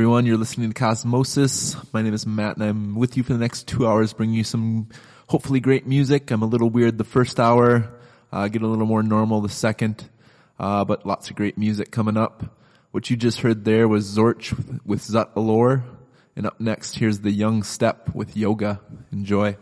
Everyone, you're listening to Cosmosis. My name is Matt and I'm with you for the next two hours bringing you some hopefully great music. I'm a little weird the first hour, uh, get a little more normal the second, uh, but lots of great music coming up. What you just heard there was Zorch with Zut Allure. And up next, here's the Young Step with Yoga. Enjoy.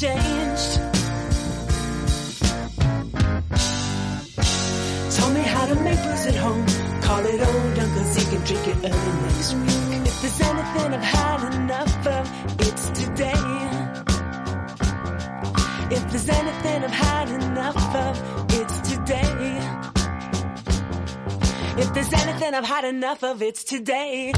changed. Taught me how to make booze at home. Call it old Uncle Zeke and drink it early next week. If there's anything I've had enough of, it's today. If there's anything I've had enough of, it's today. If there's anything I've had enough of, it's today.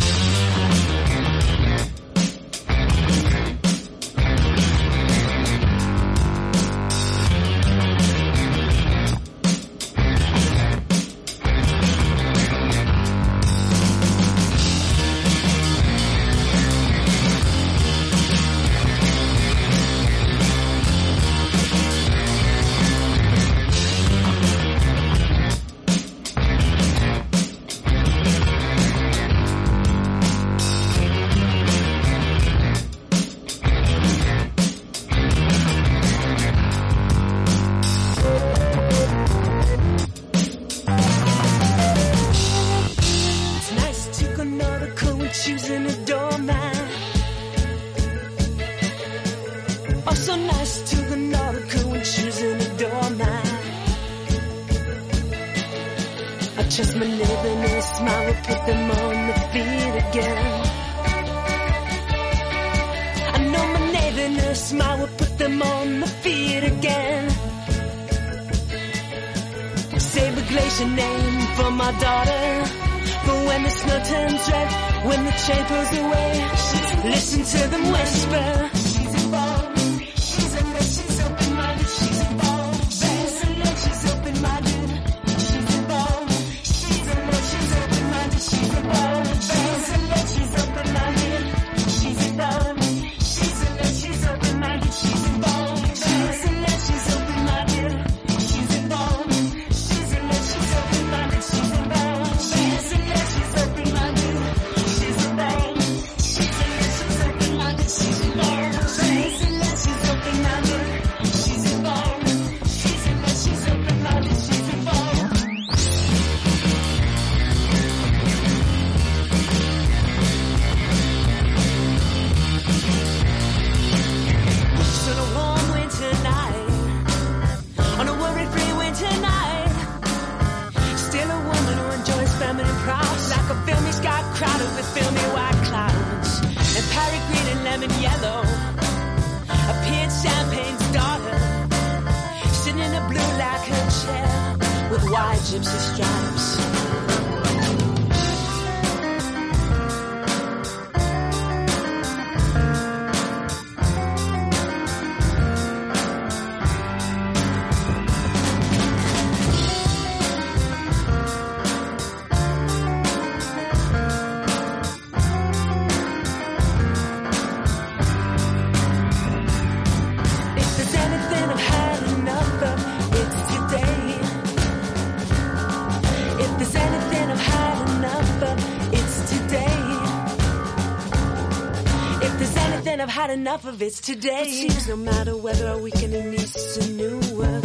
enough of it today. It seems no matter whether our weekend needs a new work.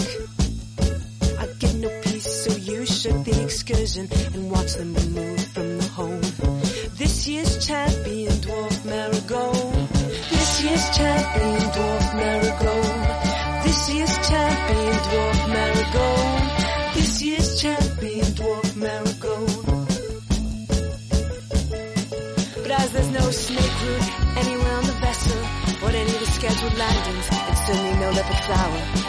I get no peace, so you shut the excursion and watch them move. abandoned. It's only no leopard flower.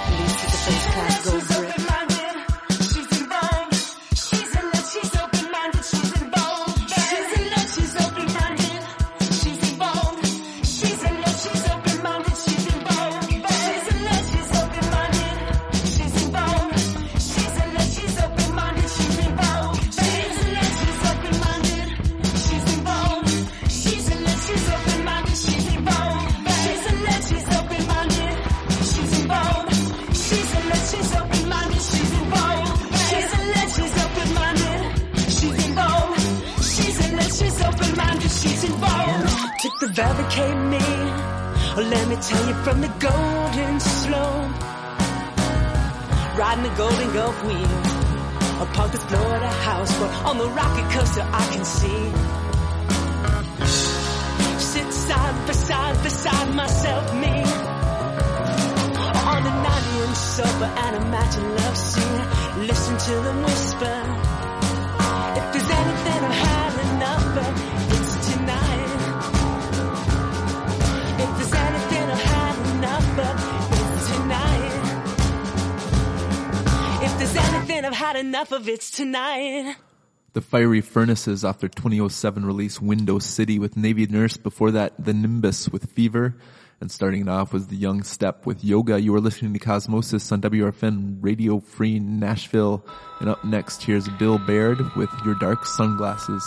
of it's tonight. The Fiery Furnaces off their 2007 release Widow City with Navy Nurse. Before that, The Nimbus with Fever. And starting it off was The Young Step with Yoga. You are listening to Cosmosis on WRFN Radio Free Nashville. And up next, here's Bill Baird with Your Dark Sunglasses.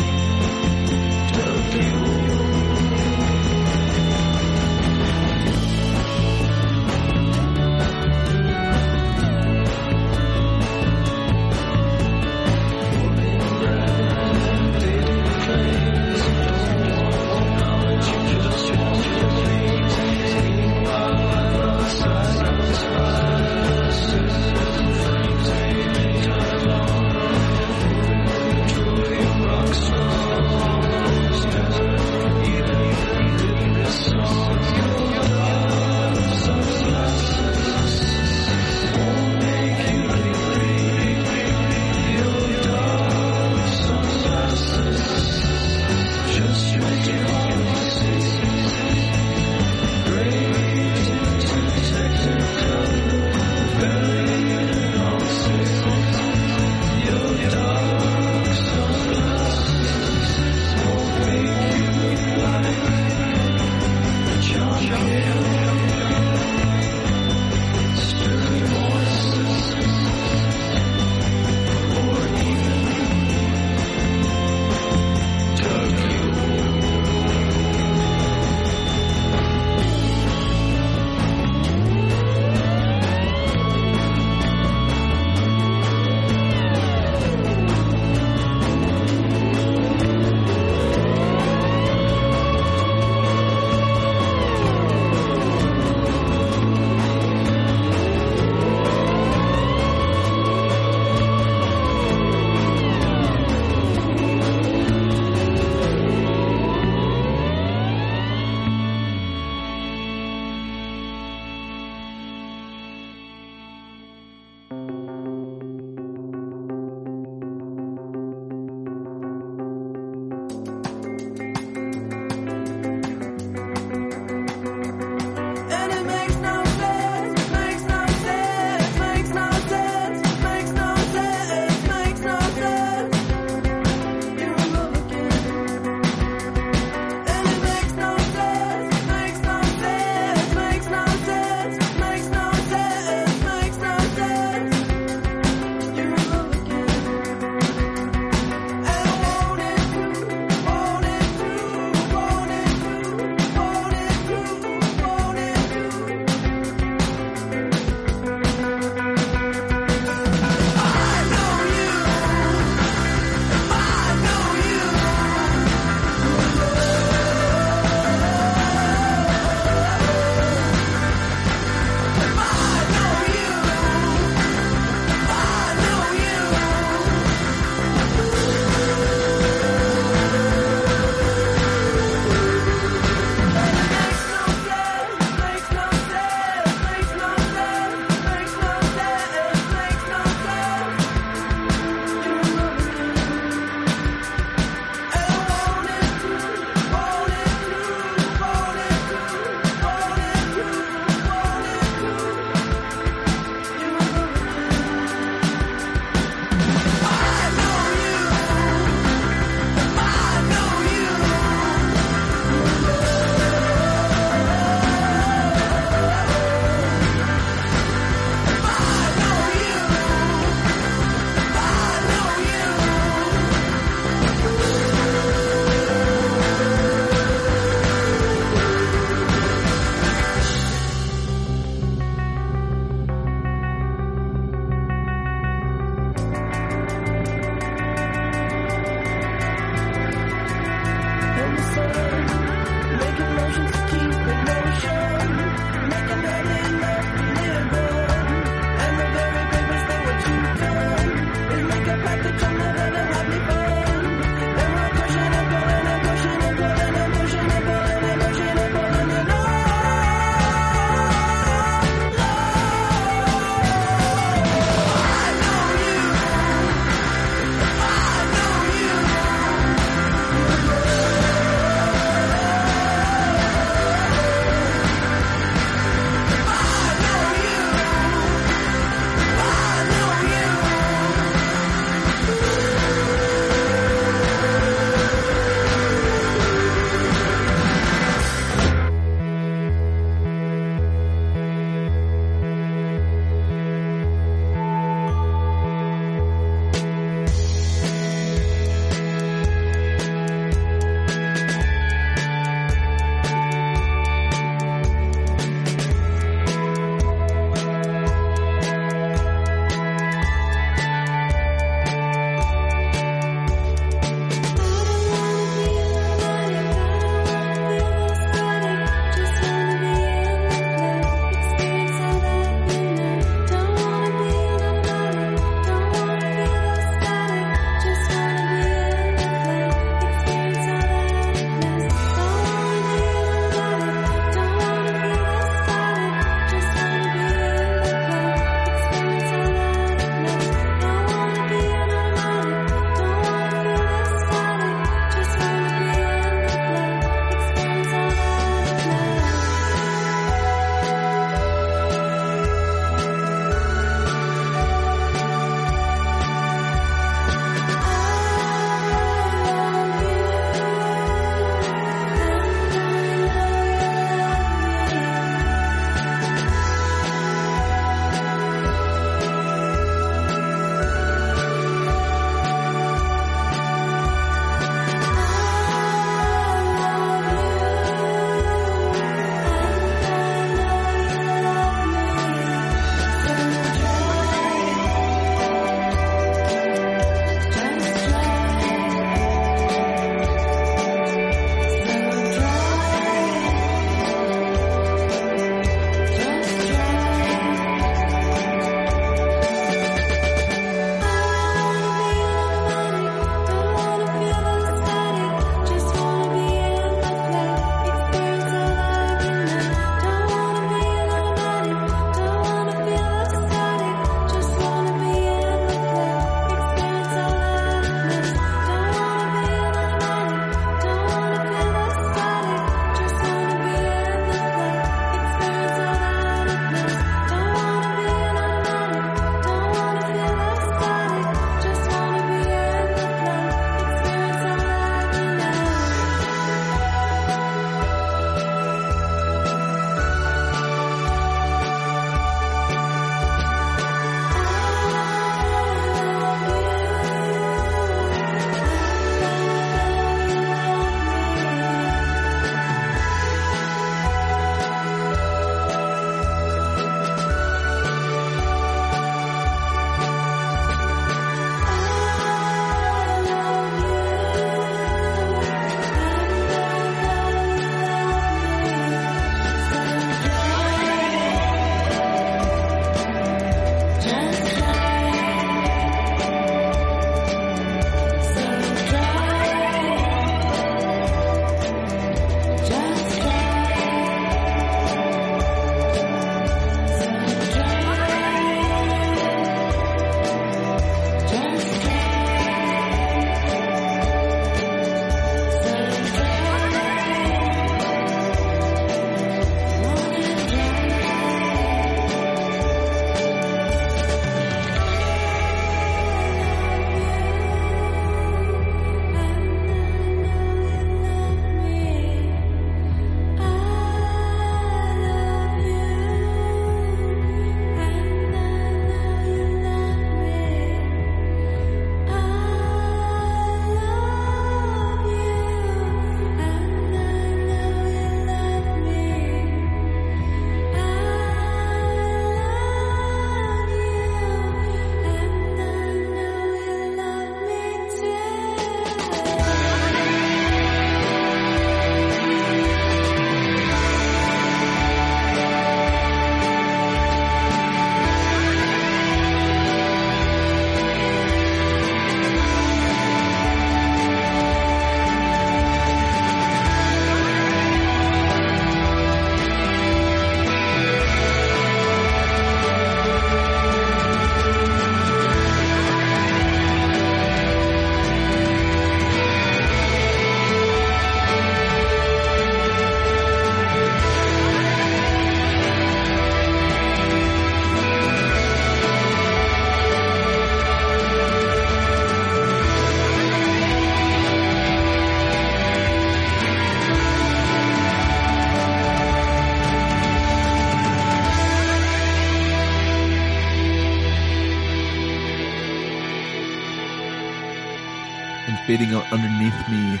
Fading underneath me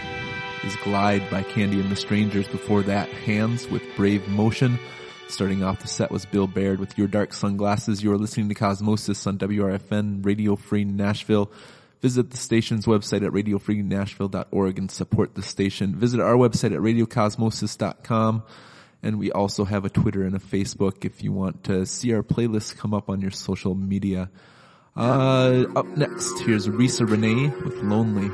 is Glide by Candy and the Strangers. Before that, Hands with Brave Motion. Starting off the set was Bill Baird with Your Dark Sunglasses. You are listening to Cosmosis on WRFN Radio Free Nashville. Visit the station's website at radiofreenashville.org and support the station. Visit our website at radiocosmosis.com. And we also have a Twitter and a Facebook if you want to see our playlists come up on your social media. Uh, up next, here's Risa Renee with Lonely.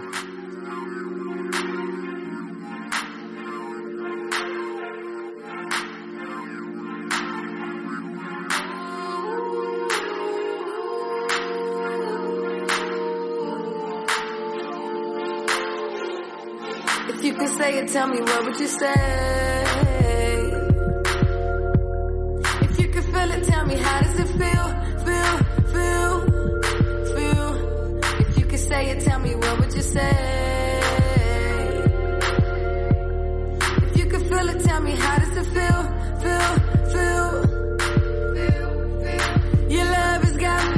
If you could say it, tell me what would you say? If you could feel it, tell me how does it feel? Feel, tell me what would you say? If you could feel it, tell me how does it feel? Feel, feel. Your love has got me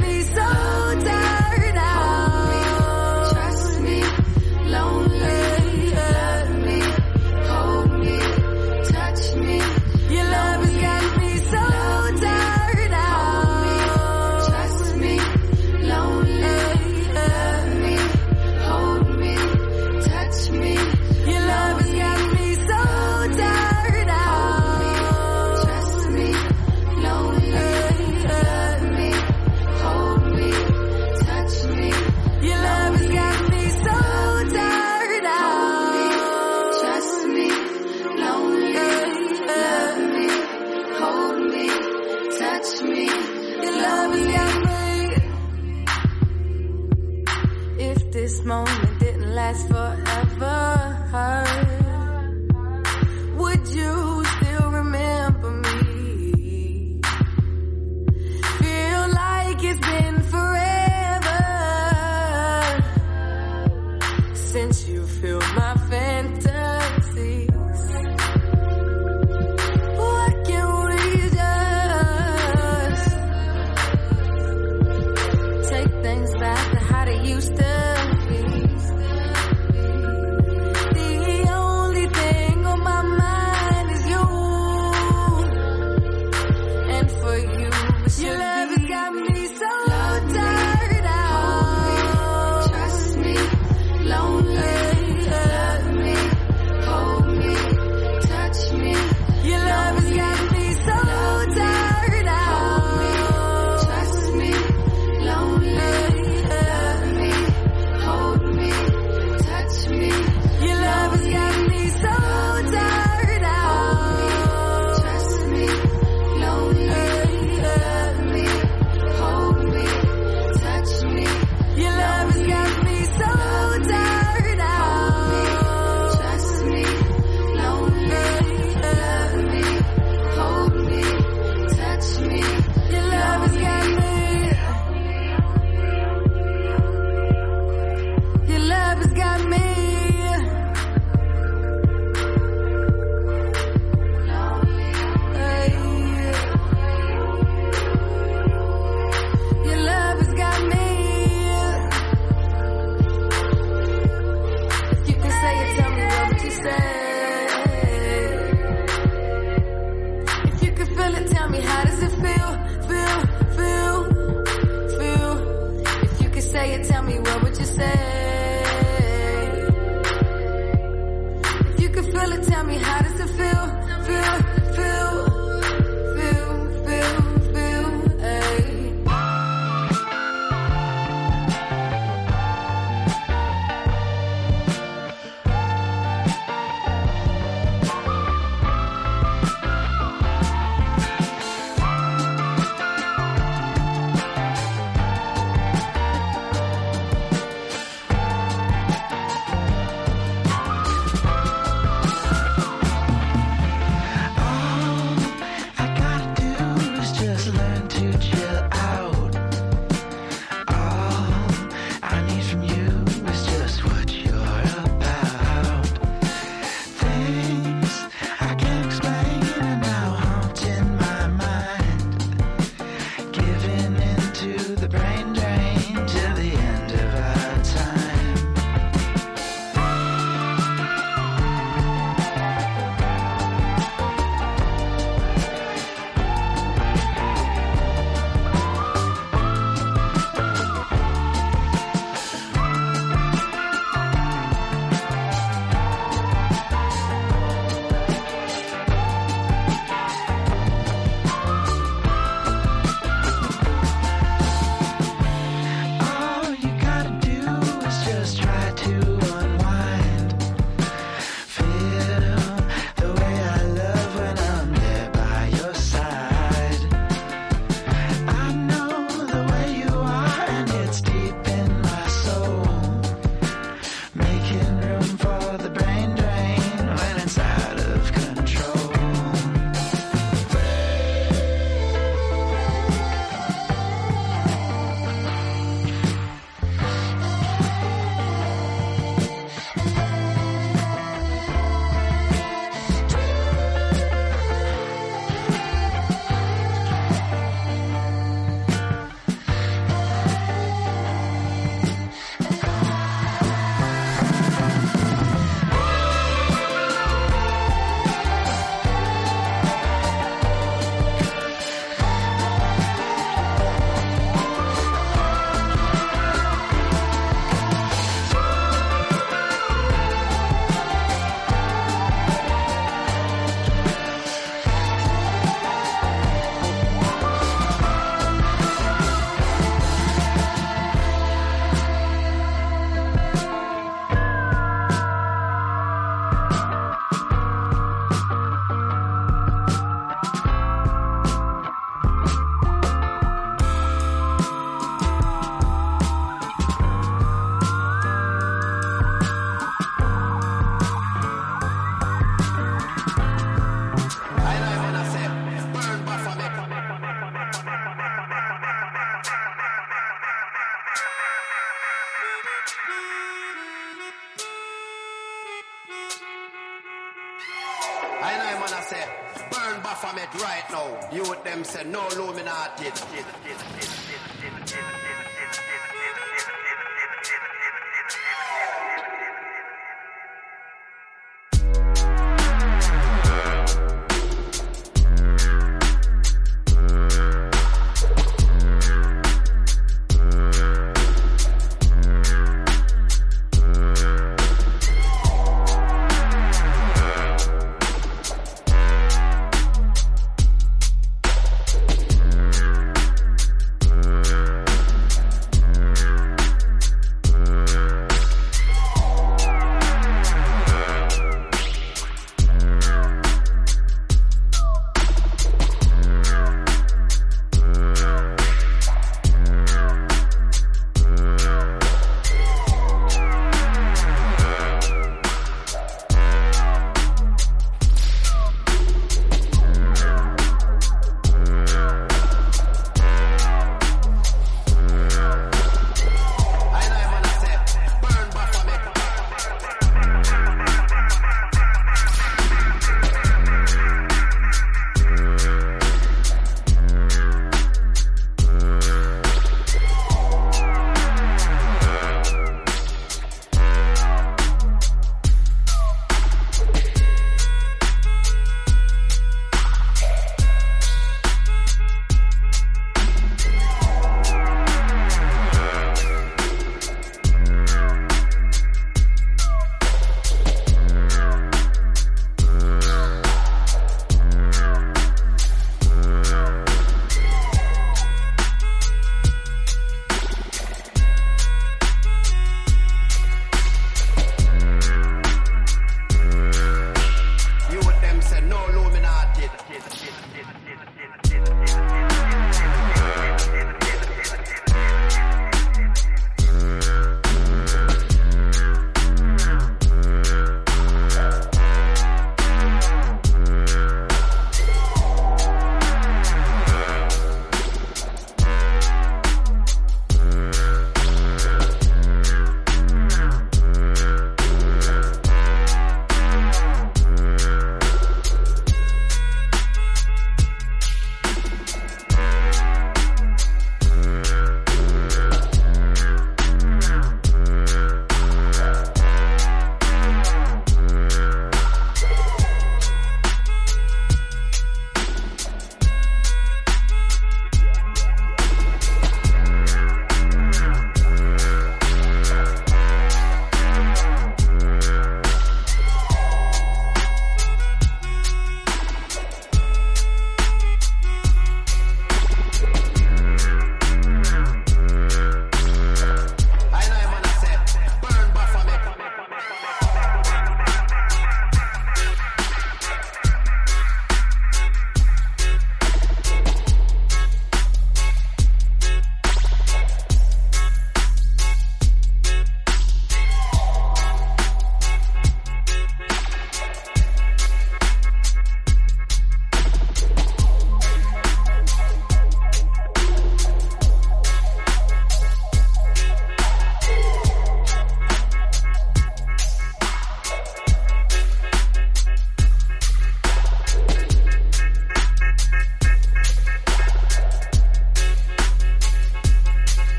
this moment didn't last forever, would you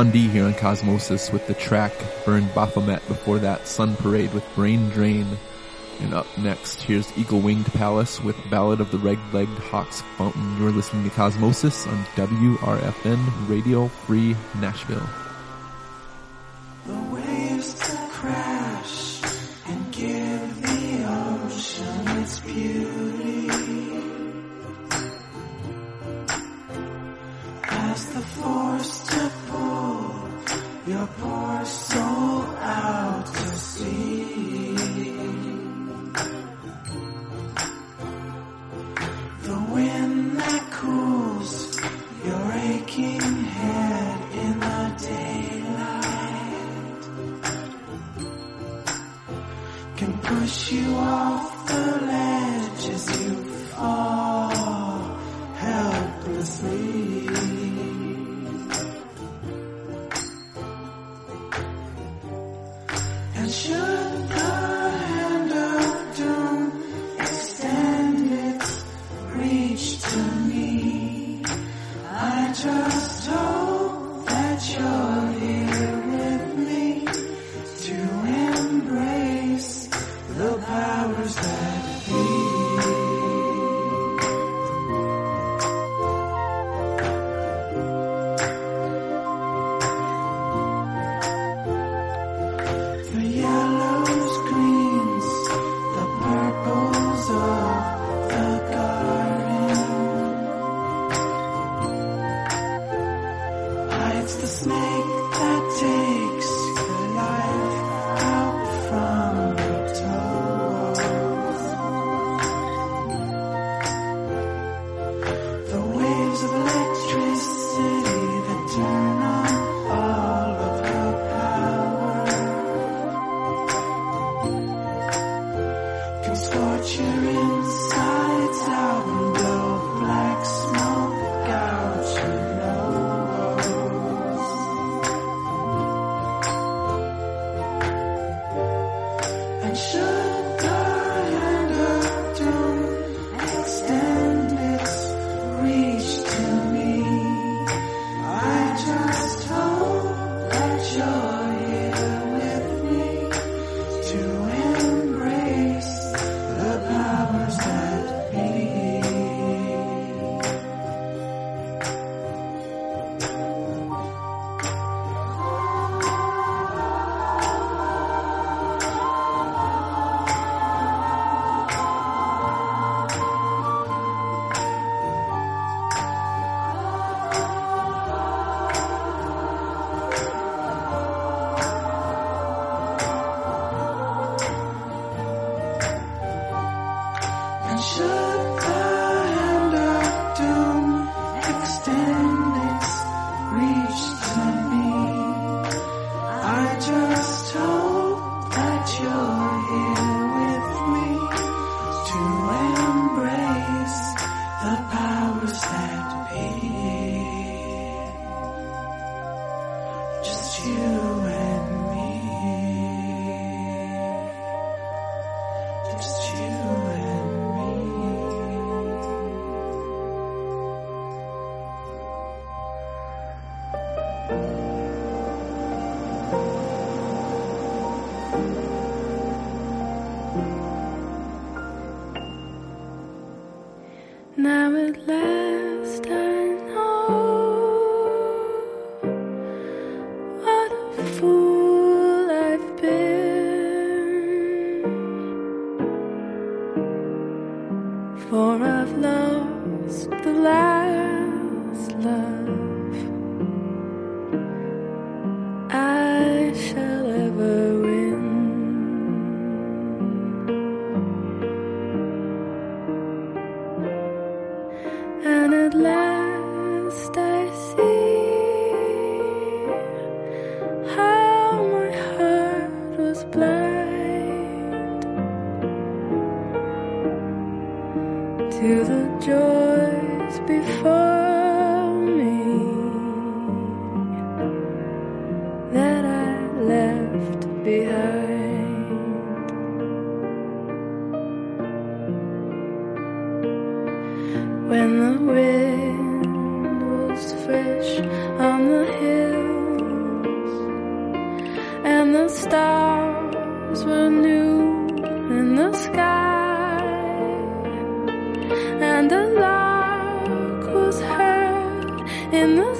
Von D here on Cosmosis with the track Burn Baphomet. Before that, Sun Parade with Brain Drain. And up next, here's Eagle Winged Palace with Ballad of the Red-Legged Hawks Fountain. You're listening to Cosmosis on WRFN Radio Free Nashville. and the stars were new in the sky, and a lark was heard in the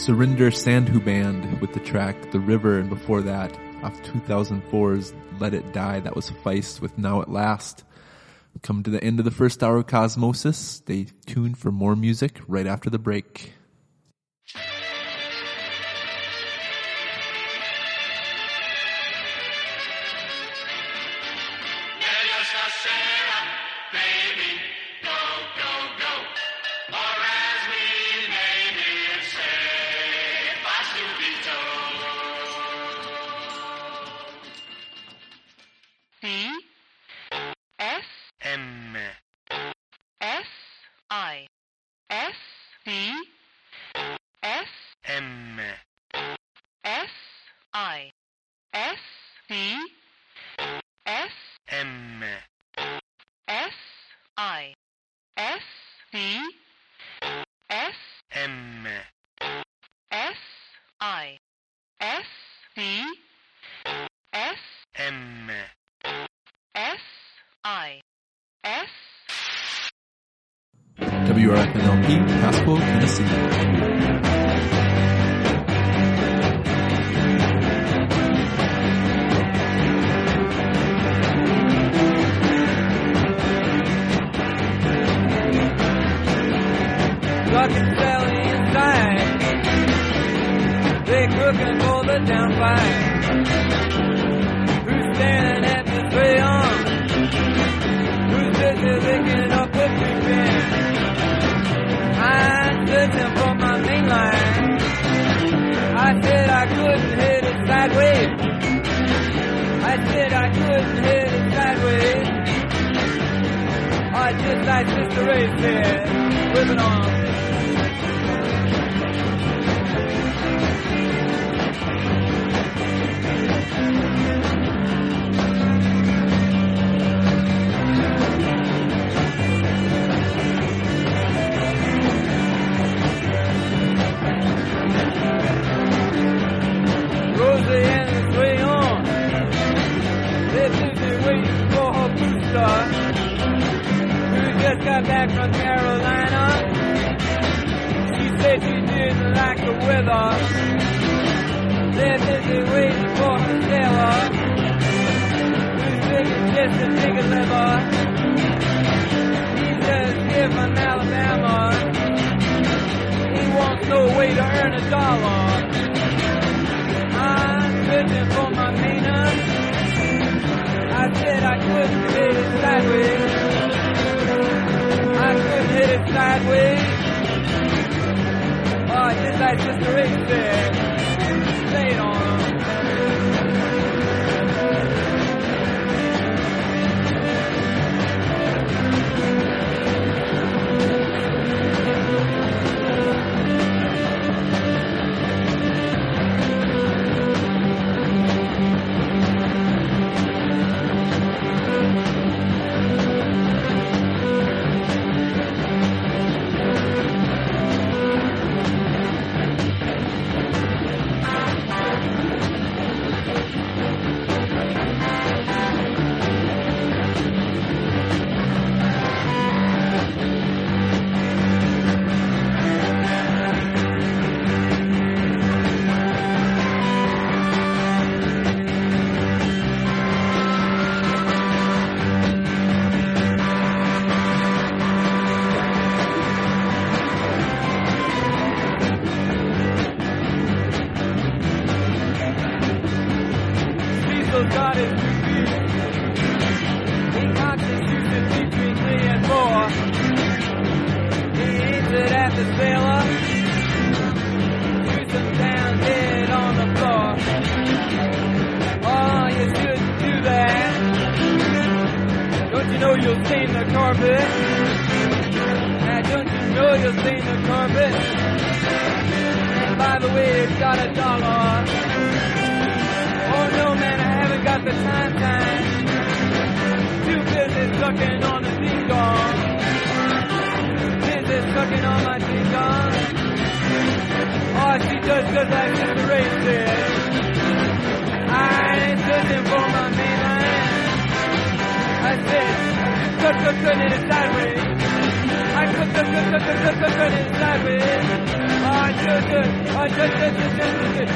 Surinder Sandhu Band with the track The River, and before that, off 2004's Let It Die, that was Feist with Now at Last. Come to the end of the first hour of Cosmosis. Stay tuned for more music right after the break. WRFNLP, Pasquo, Tennessee. Cooking for the down. I just like Sister Ray said, whipping on. Rosie got back from Carolina. She said she didn't like the weather. They're busy waiting for her sailor. Who's taking just a nigga liver. He's just here from Alabama. He wants no way to earn a dollar. I'm searching for my meaning. I said I couldn't hit it sideways. I couldn't hit it sideways. Oh, just like Sister Ray said, it on good, good, good, good, good, good, good, it's snapping. Ah, good, good. Ah, good, good, good, good, good, good.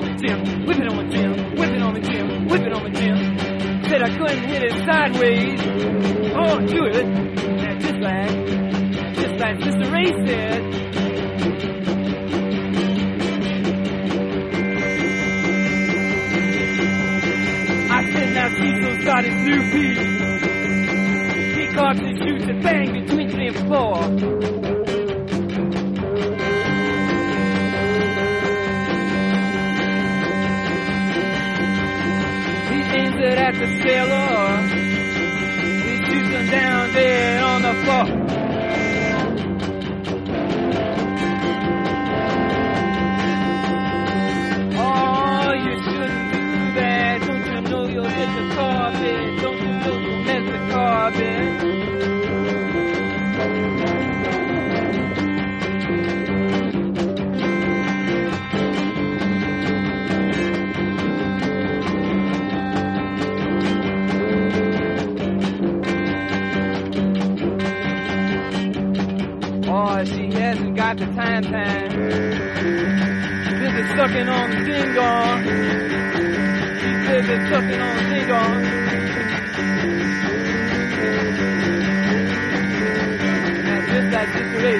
On. Whip it on me, Jim. Whip it on me, Jim. Whip it on me, Jim. Said I couldn't hit it sideways. Oh, do it. Just like, just like. I said now Cecil started new piece. He shoots and between four. Aims at the sailor. He shoots him down dead on the floor. Hasn't time time. Busy sucking on the ding dong. She's busy sucking on the ding dong. Now, just like Sister Ray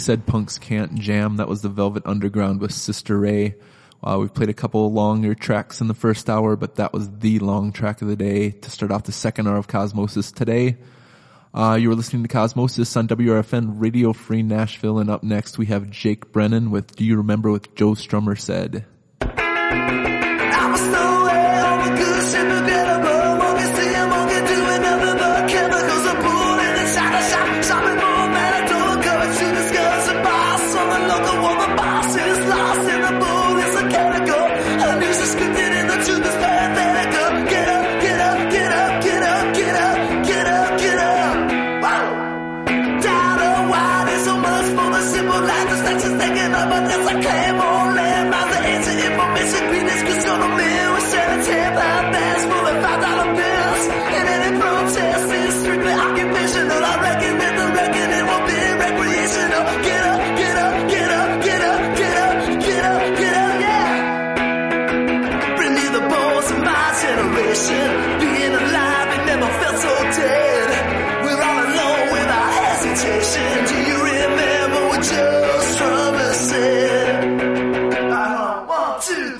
said punks can't jam. That was the Velvet Underground with Sister Ray. Uh, we played a couple longer tracks in the first hour, but that was the long track of the day to start off the second hour of Cosmosis today. Uh, you were listening to Cosmosis on WRFN Radio Free Nashville, and up next we have Jake Brennan with Do You Remember What Joe Strummer Said? two,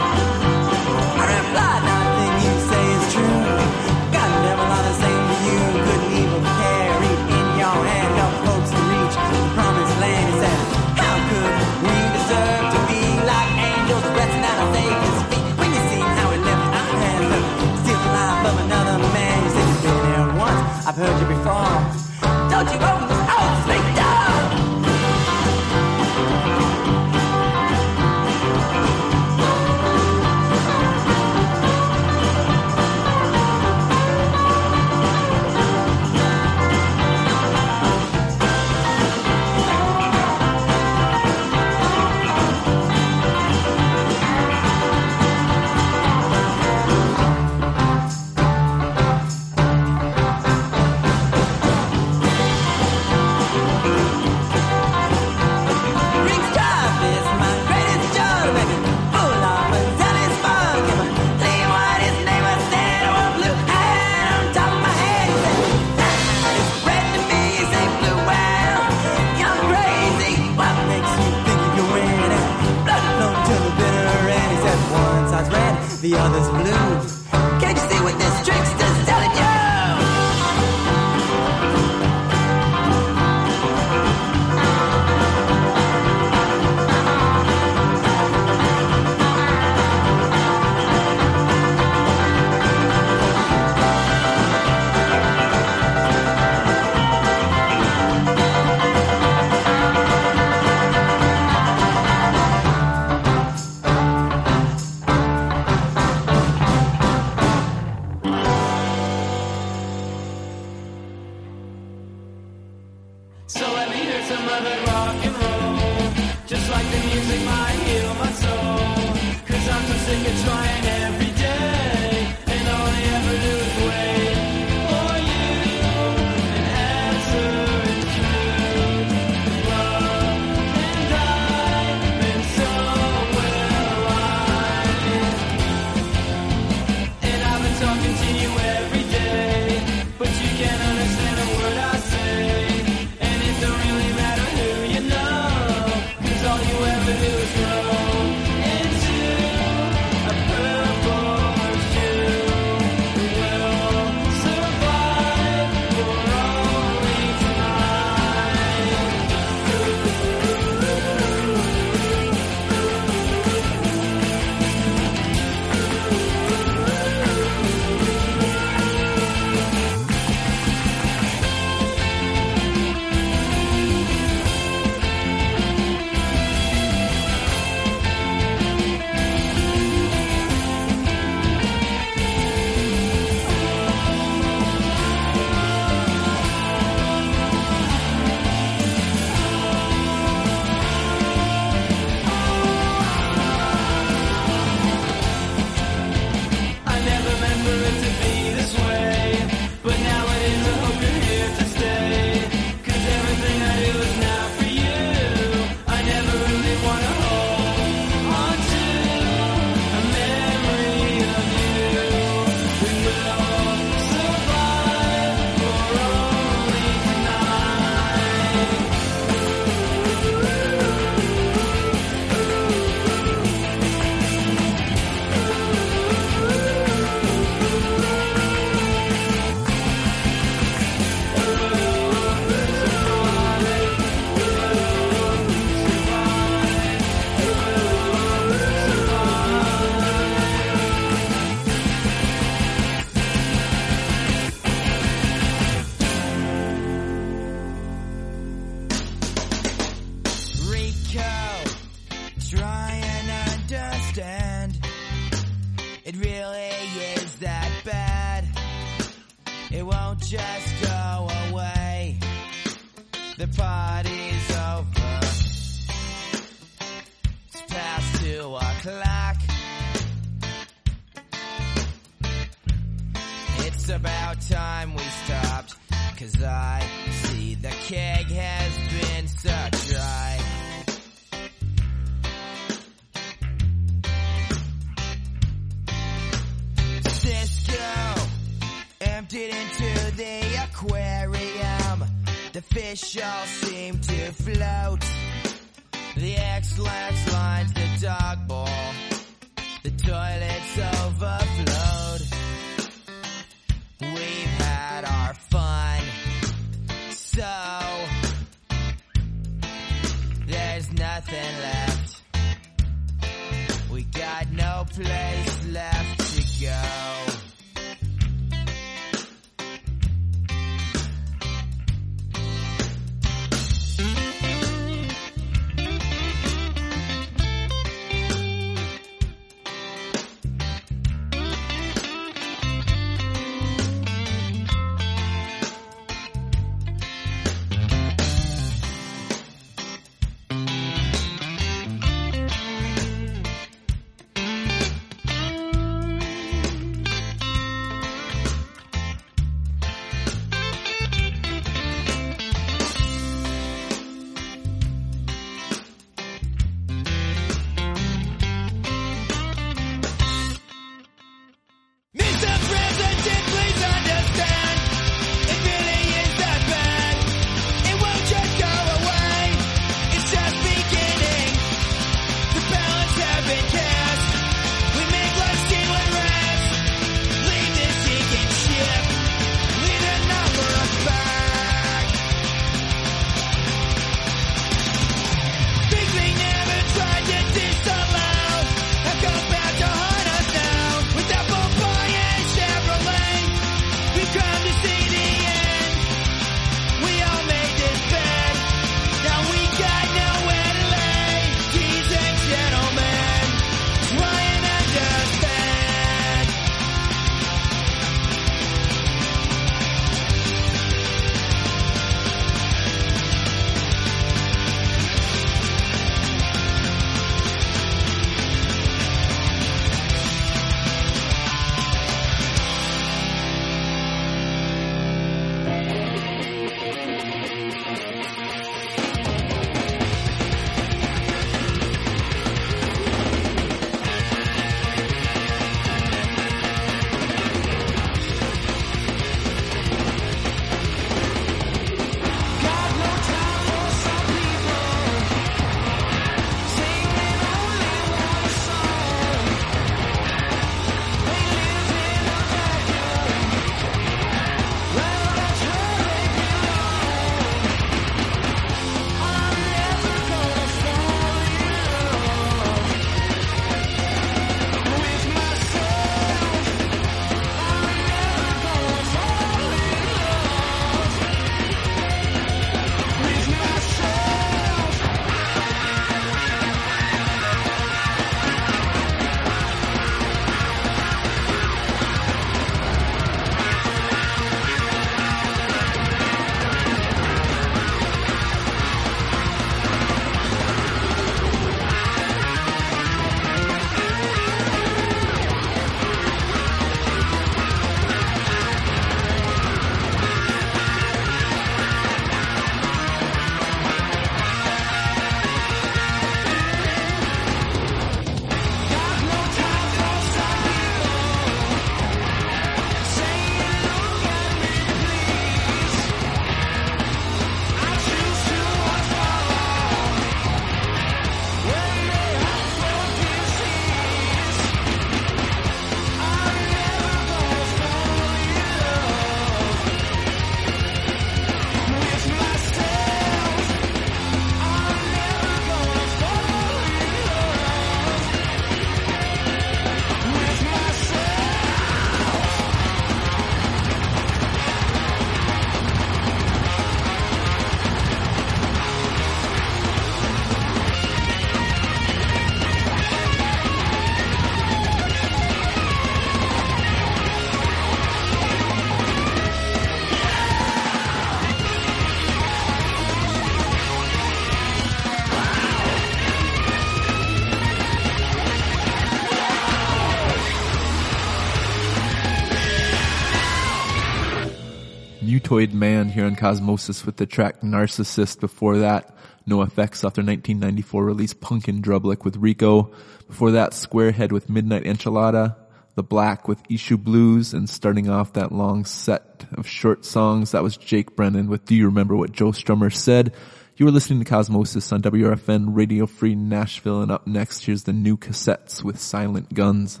Insectoid Man here on Cosmosis with the track Narcissist. Before that, NOFX off their 1994 release Punk in Drublic with Reeko. Before that, Squarehead with Midnight Enchilada. The Black with Issue Blues and starting off that long set of short songs, that was Jake Brennan with Do You Remember What Joe Strummer Said? You were listening to Cosmosis on WRFN Radio Free Nashville and up next here's the new cassettes with Silent Guns.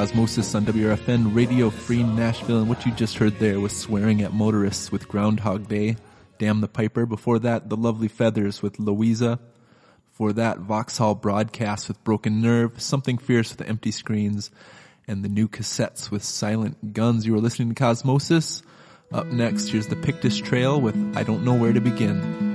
Cosmosis on WRFN Radio Free Nashville, and what you just heard there was Swearing at Motorists with Groundhog Day, Damn the Piper. Before that, The Lovely Feathers with Louisa. Before that, Vauxhall Broadcast with Broken Nerve, Something Fierce with Empty Screens, and the new cassettes with Silent Guns. You are listening to Cosmosis. Up next, here's the Pictish Trail with I Don't Know Where to Begin.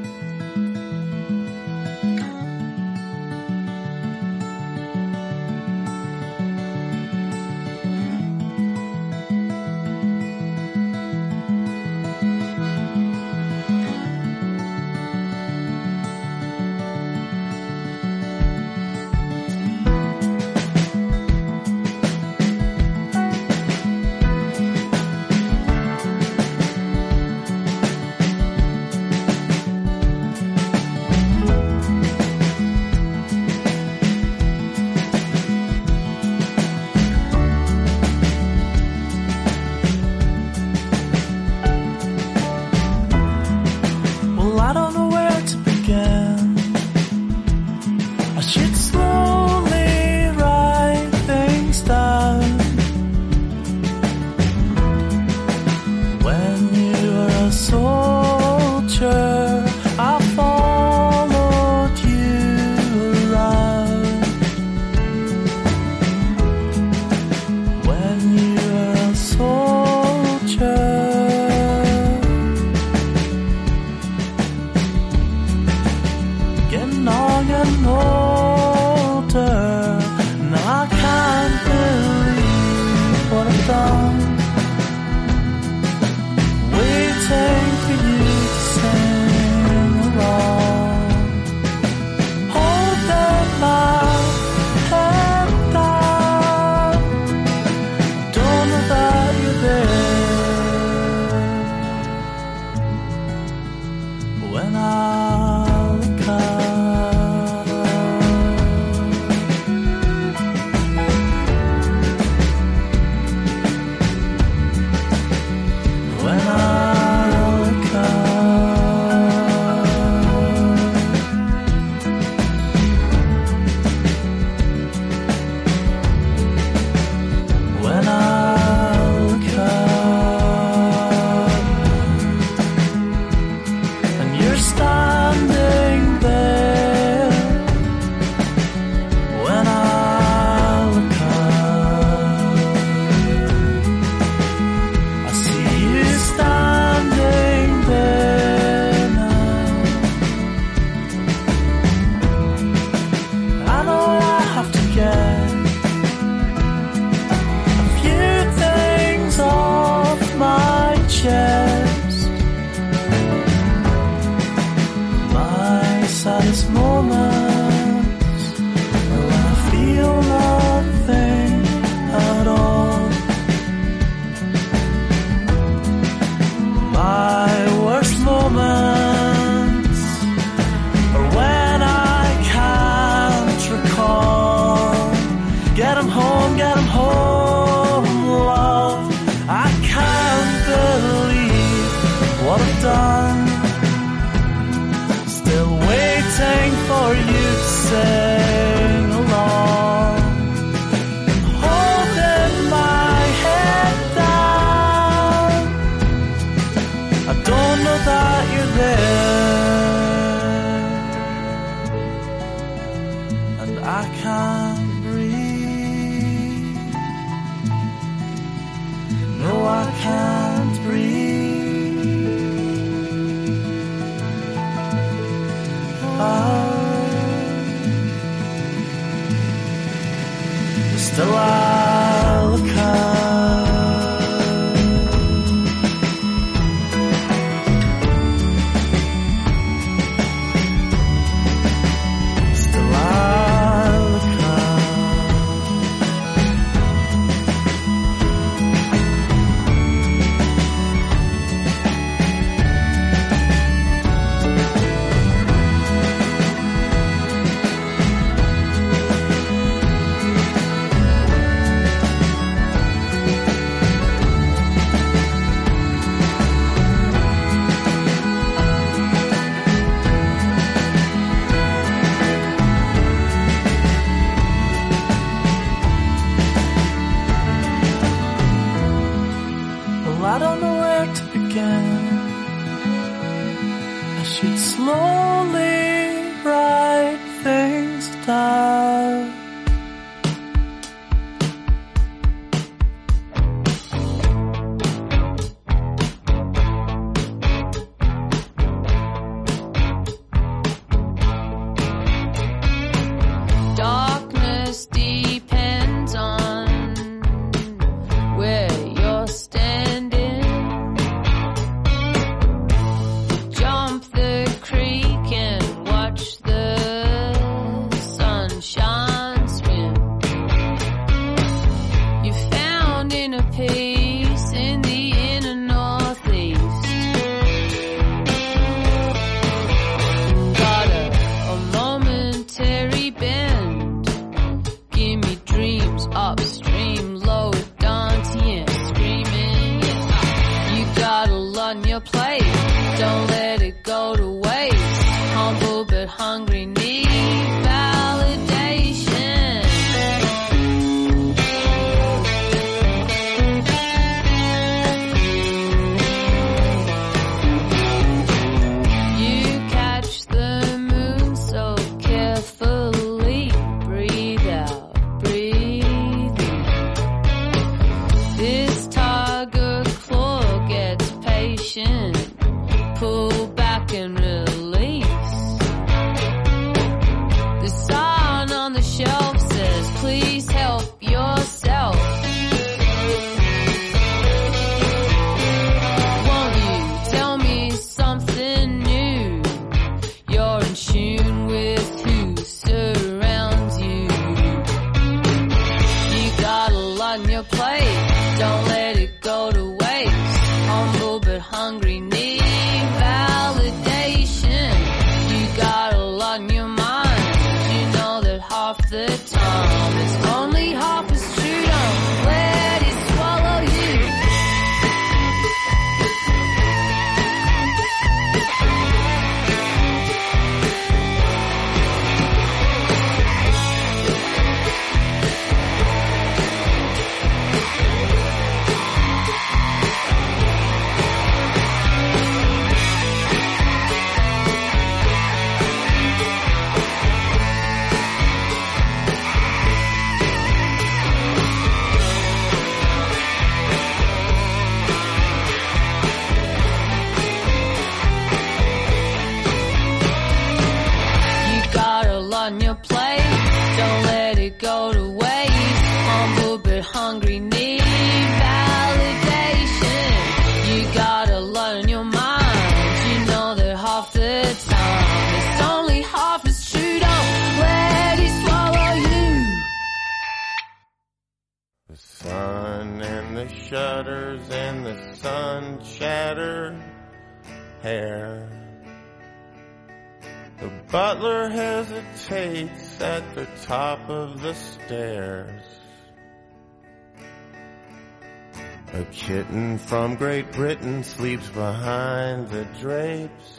Kitten from Great Britain sleeps behind the drapes.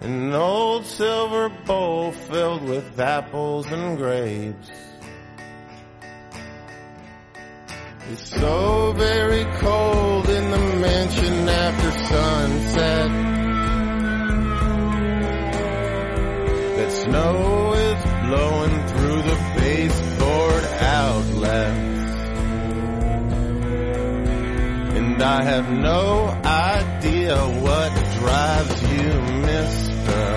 An old silver bowl filled with apples and grapes. It's so very cold in the mansion after sunset. That snow is blowing through the baseboard outlets. And I have no idea what drives you, mister.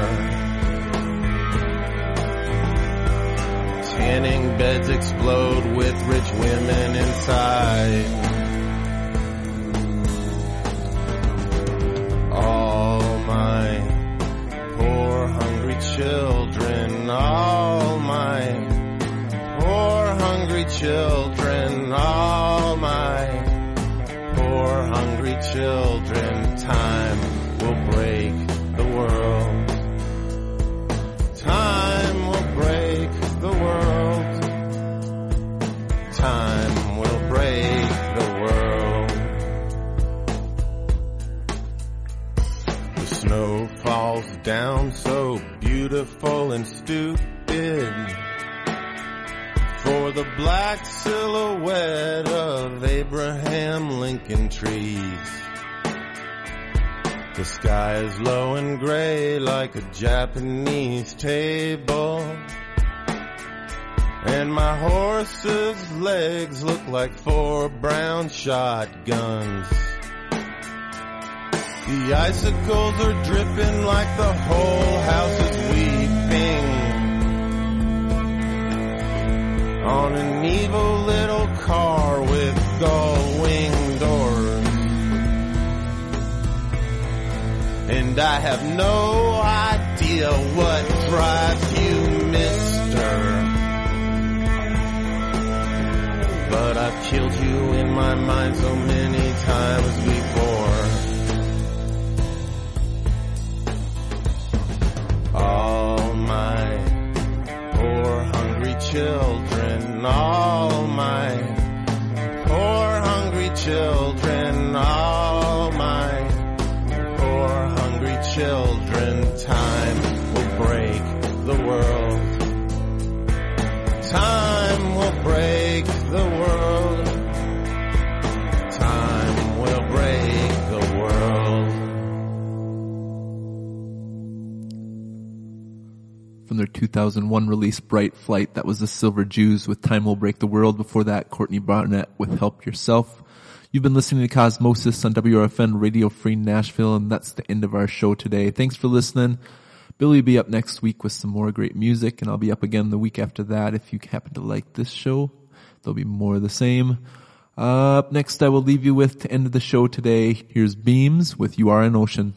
Tanning beds explode with rich women inside. All my poor hungry children, all my poor hungry children, all children, time will break the world. Time will break the world. Time will break the world. The snow falls down so beautiful and stupid for the black silhouette of Abraham Lincoln trees. The sky is low and gray like a Japanese table. And my horse's legs look like four brown shotguns. The icicles are dripping like the whole house is weeping. On an evil little car with gull wing doors. And I have no idea what drives you, mister. But I've killed you in my mind so many times before. All my poor hungry children, all 2001 release Bright Flight, that was the Silver Jews with Time Will Break the World. Before that, Courtney Barnett with Help Yourself. You've been listening to Cosmosis on WRFN Radio Free Nashville, and that's the end of our show today. Thanks for listening. Billy will be up next week with some more great music, and I'll be up again the week after that. If you happen to like this show, there'll be more of the same. Up next, I will leave you with to end of the show today. Here's Beams with You Are an Ocean.